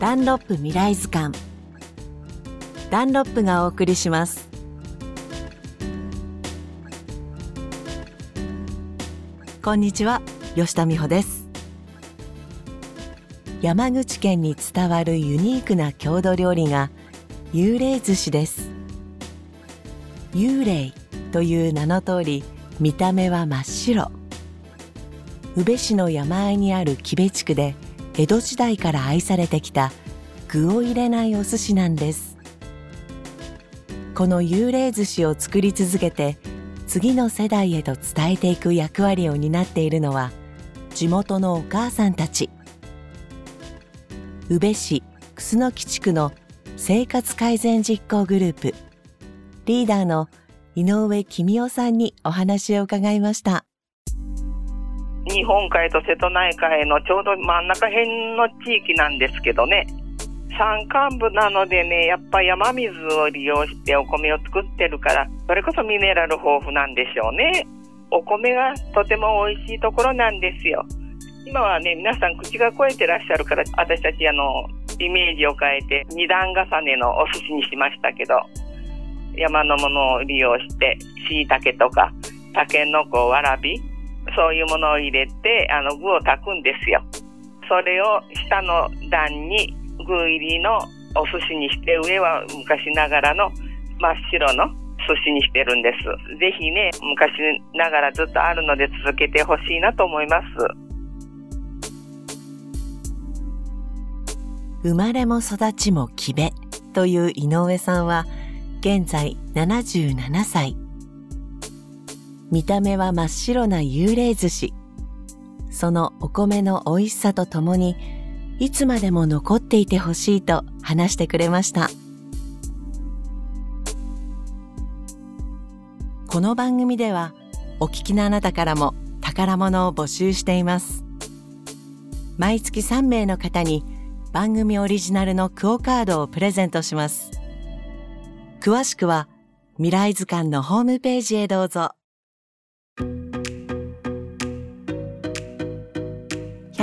ダンロップ未来図鑑。ダンロップがお送りします。こんにちは吉田美穂です。山口県に伝わるユニークな郷土料理が幽霊寿司です。幽霊という名の通り見た目は真っ白。宇部市の山あいにある木部地区で江戸時代から愛されてきた具を入れないお寿司なんです。この幽霊寿司を作り続けて次の世代へと伝えていく役割を担っているのは地元のお母さんたち。宇部市楠木地区の生活改善実行グループ。リーダーの井上公夫さんにお話を伺いました。日本海と瀬戸内海のちょうど真ん中辺の地域なんですけどね。山間部なのでねやっぱ山水を利用してお米を作ってるからそれこそミネラル豊富なんでしょうね。お米がとても美味しいところなんですよ。今はね皆さん口が肥えてらっしゃるから私たちあのイメージを変えて二段重ねのお寿司にしましたけど山のものを利用してしいたけとかたけのこわらびそういうものを入れてあの具を炊くんですよ。それを下の段に具入りのお寿司にして上は昔ながらの真っ白の寿司にしてるんです。ぜひね昔ながらずっとあるので続けてほしいなと思います。生まれも育ちも木部という井上さんは現在77歳。見た目は真っ白な幽霊寿司。そのお米の美味しさとともにいつまでも残っていてほしいと話してくれました。この番組ではお聞きのあなたからも宝物を募集しています。毎月3名の方に番組オリジナルのクオカードをプレゼントします。詳しくは未来図鑑のホームページへどうぞ。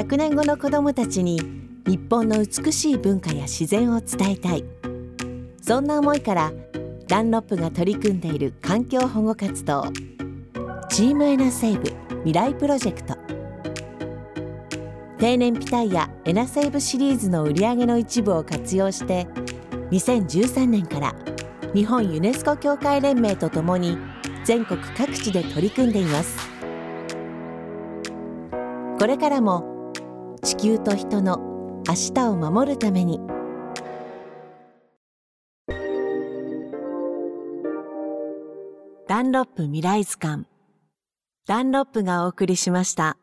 100年後の子どもたちに日本の美しい文化や自然を伝えたい。そんな思いからダンロップが取り組んでいる環境保護活動チームエナセーブ未来プロジェクト。定年ピタイヤエナセーブシリーズの売り上げの一部を活用して2013年から日本ユネスコ協会連盟とともに全国各地で取り組んでいます。これからも地球と人の明日を守るためにダンロップ未来図鑑ダンロップがお送りしました。